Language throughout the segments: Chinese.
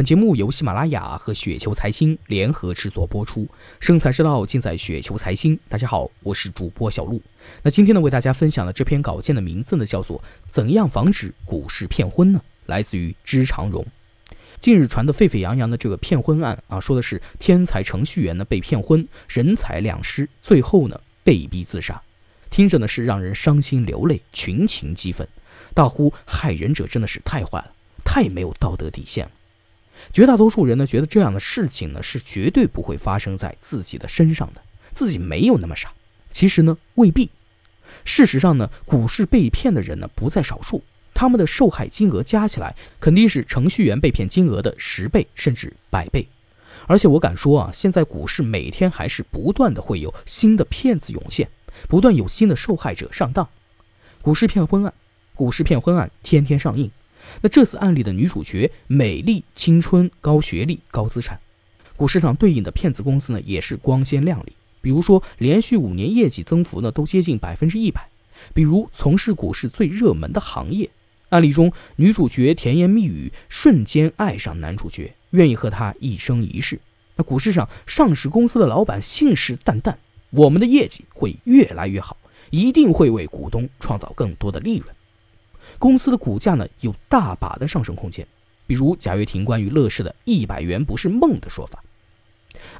本节目由喜马拉雅和雪球财经联合制作播出，生财之道尽在雪球财经。大家好，我是主播小璐。那今天呢，为大家分享的这篇稿件的名字呢，叫做《怎样防止股市骗婚》呢？来自于知长荣。近日传得沸沸扬扬的这个骗婚案啊，说的是天才程序员呢被骗婚，人财两失，最后呢被逼自杀，听着呢是让人伤心流泪，群情激愤，大呼害人者真的是太坏了，太没有道德底线了。绝大多数人呢，觉得这样的事情呢是绝对不会发生在自己的身上的，自己没有那么傻。其实呢，未必。事实上呢，股市被骗的人呢不在少数，他们的受害金额加起来肯定是程序员被骗金额的十倍甚至百倍。而且我敢说啊，现在股市每天还是不断的会有新的骗子涌现，不断有新的受害者上当。股市骗婚案，股市骗婚案天天上映。那这次案例的女主角美丽、青春、高学历、高资产，股市上对应的骗子公司呢也是光鲜亮丽。比如说，连续五年业绩增幅呢都接近百分之一百。比如从事股市最热门的行业，案例中女主角甜言蜜语，瞬间爱上男主角，愿意和他一生一世。那股市上上市公司的老板信誓旦旦，我们的业绩会越来越好，一定会为股东创造更多的利润。公司的股价呢有大把的上升空间，比如贾跃亭关于乐视的一百元不是梦的说法。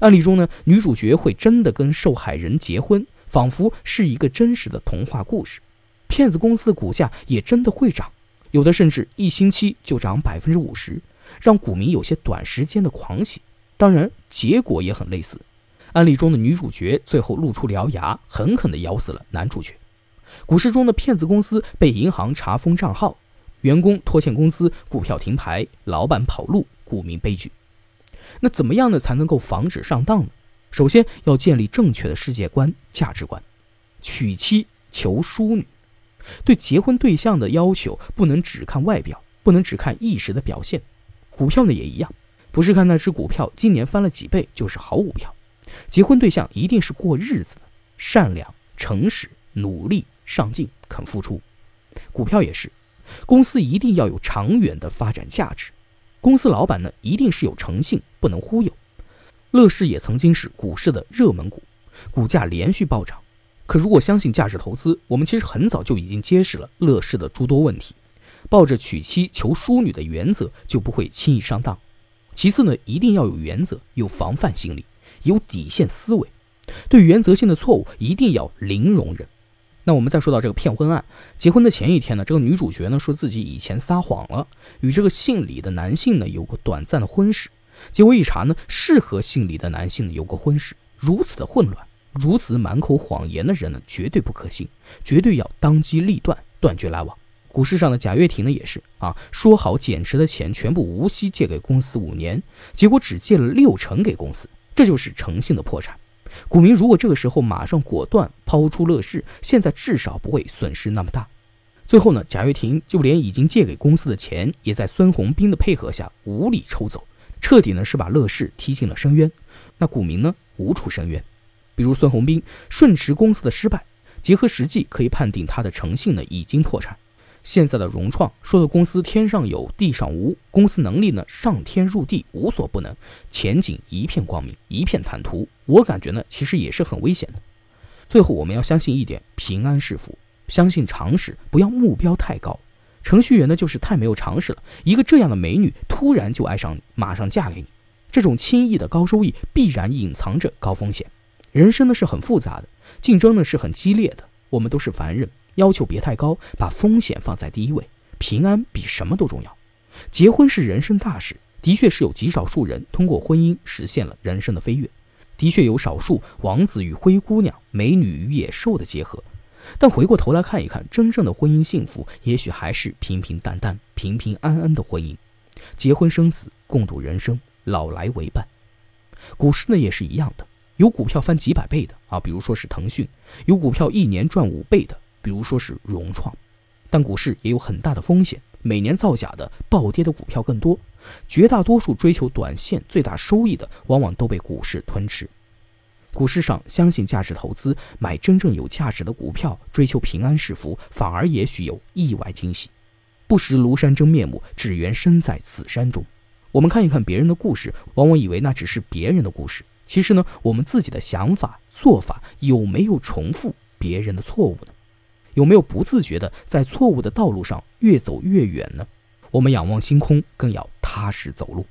案例中呢，女主角会真的跟受害人结婚，仿佛是一个真实的童话故事。骗子公司的股价也真的会涨，有的甚至一星期就涨百分之五十，让股民有些短时间的狂喜。当然，结果也很类似。案例中的女主角最后露出獠牙，狠狠地咬死了男主角。股市中的骗子公司被银行查封账号，员工拖欠工资，股票停牌，老板跑路，股民悲剧。那怎么样呢才能够防止上当呢？首先要建立正确的世界观、价值观。娶妻求淑女，对结婚对象的要求不能只看外表，不能只看一时的表现。股票呢也一样，不是看那只股票今年翻了几倍就是好股票。结婚对象一定是过日子的，善良、诚实、努力。上进肯付出，股票也是，公司一定要有长远的发展价值，公司老板呢一定是有诚信，不能忽悠。乐视也曾经是股市的热门股，股价连续暴涨。可如果相信价值投资，我们其实很早就已经揭示了乐视的诸多问题。抱着娶妻求淑女的原则，就不会轻易上当。其次呢，一定要有原则，有防范心理，有底线思维，对原则性的错误一定要零容忍。那我们再说到这个骗婚案，结婚的前一天呢，这个女主角呢说自己以前撒谎了，与这个姓李的男性呢有过短暂的婚事。结果一查呢，是和姓李的男性有过婚事。如此的混乱，如此满口谎言的人呢，绝对不可信，绝对要当机立断，断绝来往。股市上的贾跃亭呢也是啊，说好减持的钱全部无息借给公司五年，结果只借了六成给公司，这就是诚信的破产。股民如果这个时候马上果断抛出乐视，现在至少不会损失那么大。最后呢，贾跃亭就连已经借给公司的钱，也在孙宏斌的配合下无理抽走，彻底呢是把乐视踢进了深渊。那股民呢无处申冤。比如孙宏斌顺驰公司的失败，结合实际可以判定他的诚信呢已经破产。现在的融创说的公司天上有地上无，公司能力呢上天入地无所不能，前景一片光明一片坦途。我感觉呢其实也是很危险的。最后我们要相信一点，平安是福，相信常识，不要目标太高。程序员呢就是太没有常识了，一个这样的美女突然就爱上你，马上嫁给你，这种轻易的高收益必然隐藏着高风险。人生呢是很复杂的，竞争呢是很激烈的，我们都是凡人。要求别太高，把风险放在第一位，平安比什么都重要。结婚是人生大事，的确是有极少数人通过婚姻实现了人生的飞跃，的确有少数王子与灰姑娘、美女与野兽的结合。但回过头来看一看，真正的婚姻幸福，也许还是平平淡淡、平平安安的婚姻，结婚生子，共度人生，老来为伴。股市呢也是一样的，有股票翻几百倍的啊，比如说是腾讯；有股票一年赚五倍的。比如说是融创，但股市也有很大的风险，每年造假的、暴跌的股票更多，绝大多数追求短线最大收益的，往往都被股市吞吃。股市上相信价值投资，买真正有价值的股票，追求平安是福，反而也许有意外惊喜。不识庐山真面目，只缘身在此山中。我们看一看别人的故事，往往以为那只是别人的故事。其实呢，我们自己的想法、做法有没有重复别人的错误呢？有没有不自觉的在错误的道路上越走越远呢？我们仰望星空，更要踏实走路。